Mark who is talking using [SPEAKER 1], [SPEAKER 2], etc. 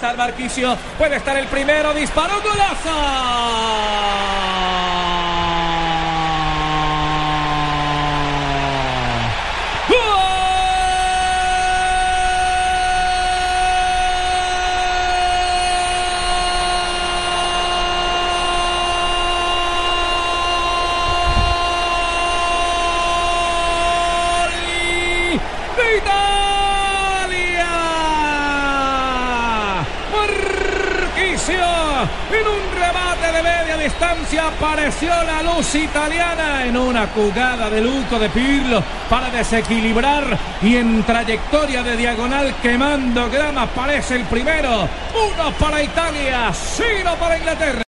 [SPEAKER 1] Salva Arquisio. Puede estar el primero. Disparó. ¡Golazo! ¡Gol de Italia! En un remate de media distancia apareció la luz italiana en una jugada de lujo de Pirlo para desequilibrar y en trayectoria de diagonal quemando grama aparece el primero. Uno para Italia, cero para Inglaterra.